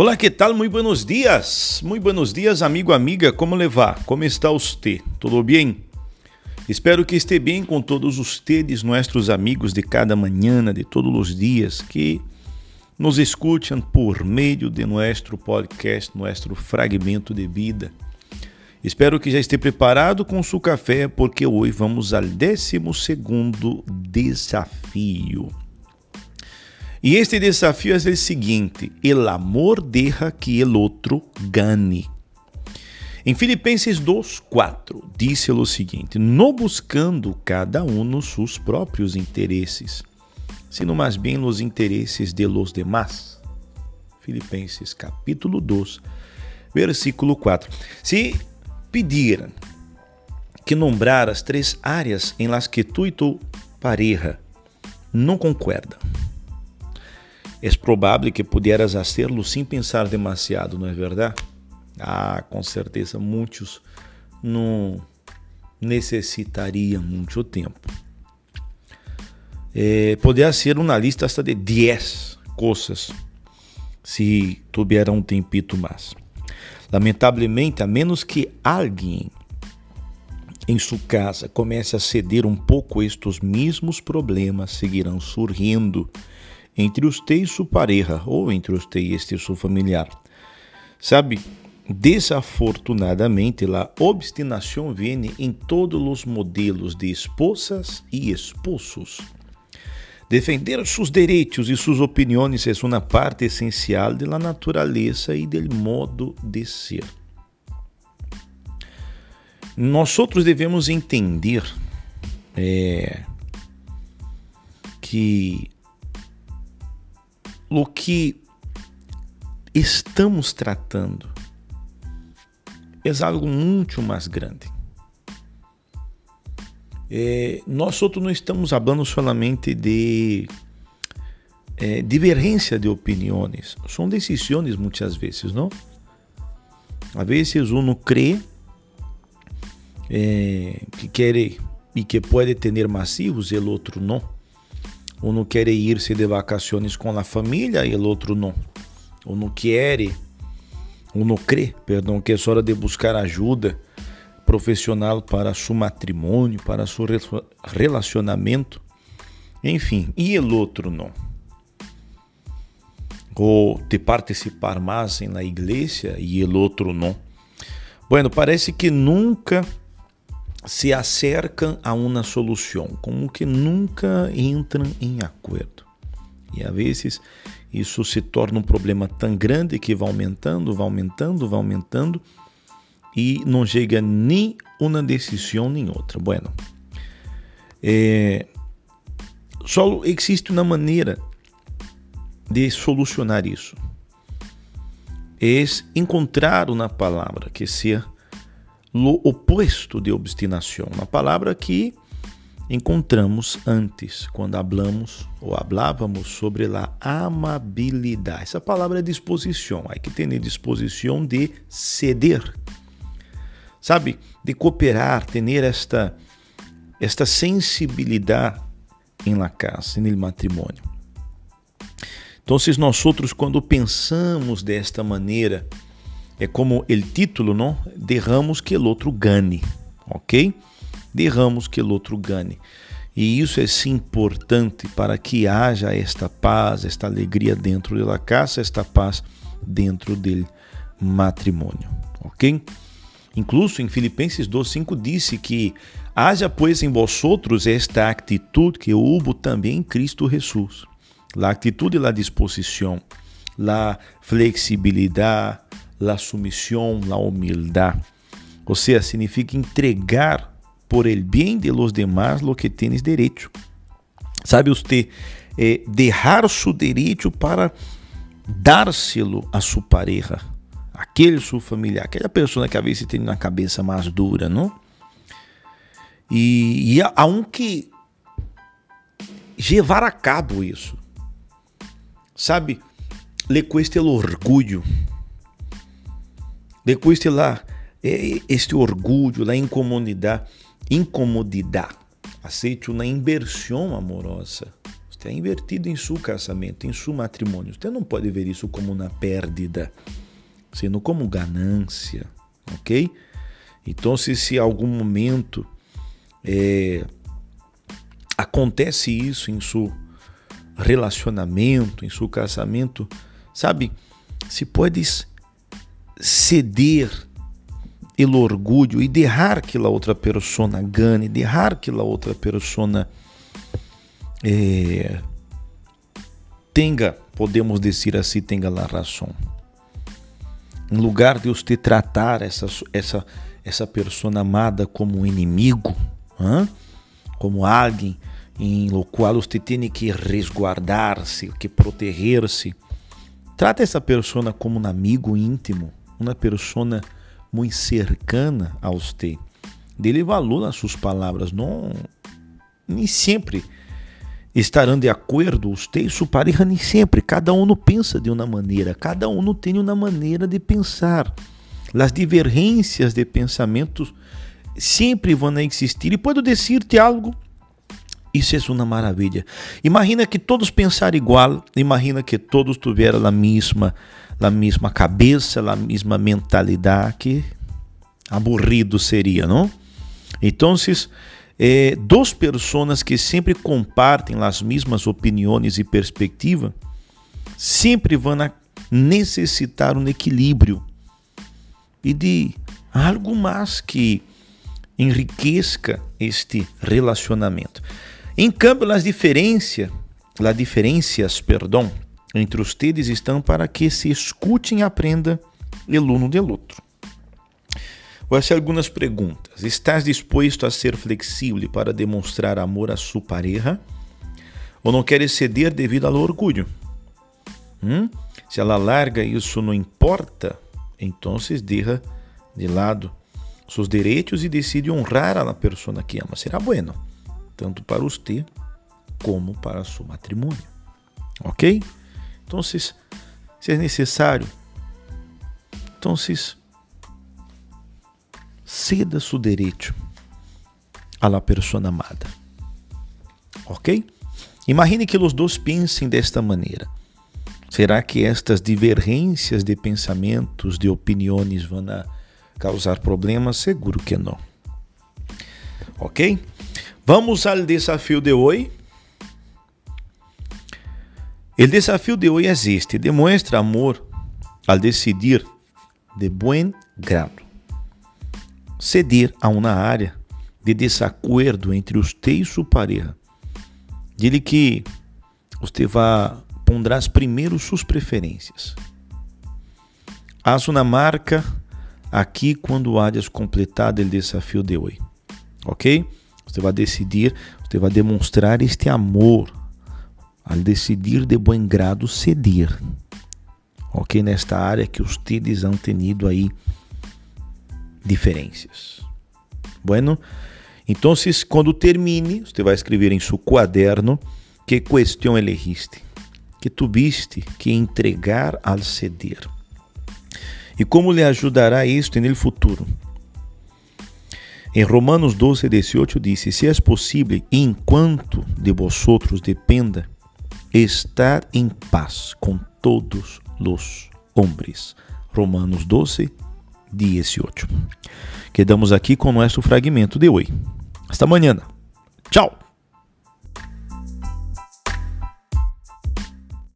Olá, que tal? Muito buenos dias. Muito buenos dias, amigo, amiga. Como levar? Como está você? Tudo bem? Espero que esteja bem com todos vocês, nossos amigos de cada manhã, de todos os dias, que nos escutam por meio de nosso podcast, nosso fragmento de vida. Espero que já esteja preparado com seu café, porque hoje vamos ao 12 desafio. E este desafio é o seguinte: el amor deja que el outro gane. Em Filipenses 2:4 disse o seguinte: não buscando cada um seus próprios interesses, sino mais bem nos interesses de los demás. Filipenses capítulo 2, versículo 4. Se pediram que nombrar as três áreas em las que tu e tu pareja não concordam, é provável que pudieras hacerlo sem pensar demasiado, não é verdade? Ah, com certeza muitos não necessitariam muito tempo. Eh, ser uma lista hasta de 10 coisas se tiver um tempito mais. Lamentavelmente, a menos que alguém em sua casa comece a ceder um pouco estes mesmos problemas, seguirão surgindo entre você e sua pareja ou entre você e este seu familiar. Sabe, desafortunadamente, a obstinação vem em todos os modelos de esposas e esposos. Defender seus direitos e suas opiniões é uma parte essencial da natureza e do modo de ser. Nós devemos entender é, que o que estamos tratando é algo muito mais grande. É, nós outros não estamos falando solamente de é, divergência de opiniões, são decisões muitas vezes, não? A vezes um crê é, que quer e que pode ter massivos e o outro não. Uno quer ir-se de vacaciones com a família e o outro não. Uno quer, uno crê, perdão, que é hora de buscar ajuda profissional para seu matrimônio, para seu relacionamento, enfim, e o outro não. Ou de participar mais na igreja e o outro não. Bueno, parece que nunca se acercam a uma solução, como que nunca entram em acordo. E às vezes isso se torna um problema tão grande que vai aumentando, vai aumentando, vai aumentando e não chega nem uma decisão nem outra. Bueno, é, só existe uma maneira de solucionar isso. É encontrar uma palavra que seja lo oposto de obstinação, uma palavra que encontramos antes, quando hablamos ou hablávamos sobre a amabilidade. Essa palavra é disposição, há que ter disposição de ceder, sabe, de cooperar, ter esta, esta sensibilidade em la casa, no matrimônio. Então, nós outros, quando pensamos desta maneira, é como o título, não? Derramos que o outro gane, ok? Derramos que o outro gane. E isso é sim importante para que haja esta paz, esta alegria dentro da casa, esta paz dentro do matrimônio, ok? Incluso em Filipenses 2:5 disse que haja pois em vosotros esta atitude que houve também em Cristo Jesus. A atitude a disposição, a flexibilidade, la sumisión, la humildad. O sea, significa entregar por el bien de los demás lo que tienes derecho. Sabe usted, eh, dejar su derecho para dárselo a sua pareja, aquele seu familiar, aquela pessoa que às vezes tem uma cabeça mais dura, não? E, e um que levar a cabo isso, sabe? Le cuesta el orgulho depois de lá, é, este orgulho, a incomodidade, incomodidade, aceite uma inversão amorosa. Está invertido em seu casamento, em seu matrimônio. Você não pode ver isso como uma pérdida, sendo como ganância, ok? Então, se, se algum momento é, acontece isso em seu relacionamento, em seu casamento, sabe? Se podes ceder el orgulho e deixar que a outra pessoa gane, deixar que a outra pessoa eh, tenha, podemos dizer assim, tenha a razão. Em lugar de você tratar essa essa essa pessoa amada como um inimigo, hein? como alguém em lo qual você tem que resguardar-se, que proteger-se. Trata essa pessoa como um amigo íntimo, uma pessoa muito cercana a você. Dele valor suas palavras, não nem sempre estarão de acordo você e sua pareja nem sempre. Cada um pensa de uma maneira, cada um tem uma maneira de pensar. As divergências de pensamentos sempre vão existir. E posso dizer-te algo isso é uma maravilha. Imagina que todos pensar igual, imagina que todos tiveram a mesma, a mesma cabeça, a mesma mentalidade, aburrido seria, não? Então, eh, duas pessoas que sempre compartem as mesmas opiniões e perspectivas, sempre vão necessitar um equilíbrio e de algo mais que enriqueça este relacionamento. Em cambio, as diferenças, as diferenças, perdão, entre os teres estão para que se escutem e aprendam el uno del outro. Vou fazer algumas perguntas. Estás disposto a ser flexível para demonstrar amor a sua pareja? Ou não queres ceder devido ao orgulho? Hum? Se ela larga, isso não importa, então deixa de lado seus direitos e decide honrar a pessoa que ama. Será bueno tanto para você como para seu matrimônio. Ok? Então, se é necessário, então ceda seu direito à la pessoa amada. Ok? Imagine que os dois pensem desta maneira. Será que estas divergências de pensamentos, de opiniões vão causar problemas? Seguro que não. Ok? Vamos ao desafio de hoje. O desafio de hoje existe. Demonstra amor ao decidir de bom grado. Ceder a uma área de desacordo entre você e sua pareja. Dile que você vai pondrá primeiro suas preferências. Haz uma marca aqui quando hayas completado o desafio de hoje. Ok? Você vai decidir, você vai demonstrar este amor ao decidir de bom grado ceder. Ok? Nesta área que os tedes han tenido aí diferenças. Bueno, então quando termine, você vai escrever em seu quaderno que questão elegiste, que tuviste que entregar ao ceder. E como lhe ajudará isto no futuro? Em Romanos 12, 18 disse: Se é possível, enquanto de vosotros dependa, estar em paz com todos os homens. Romanos 12, 18. Quedamos aqui com nosso fragmento de hoje. Hasta amanhã. Tchau.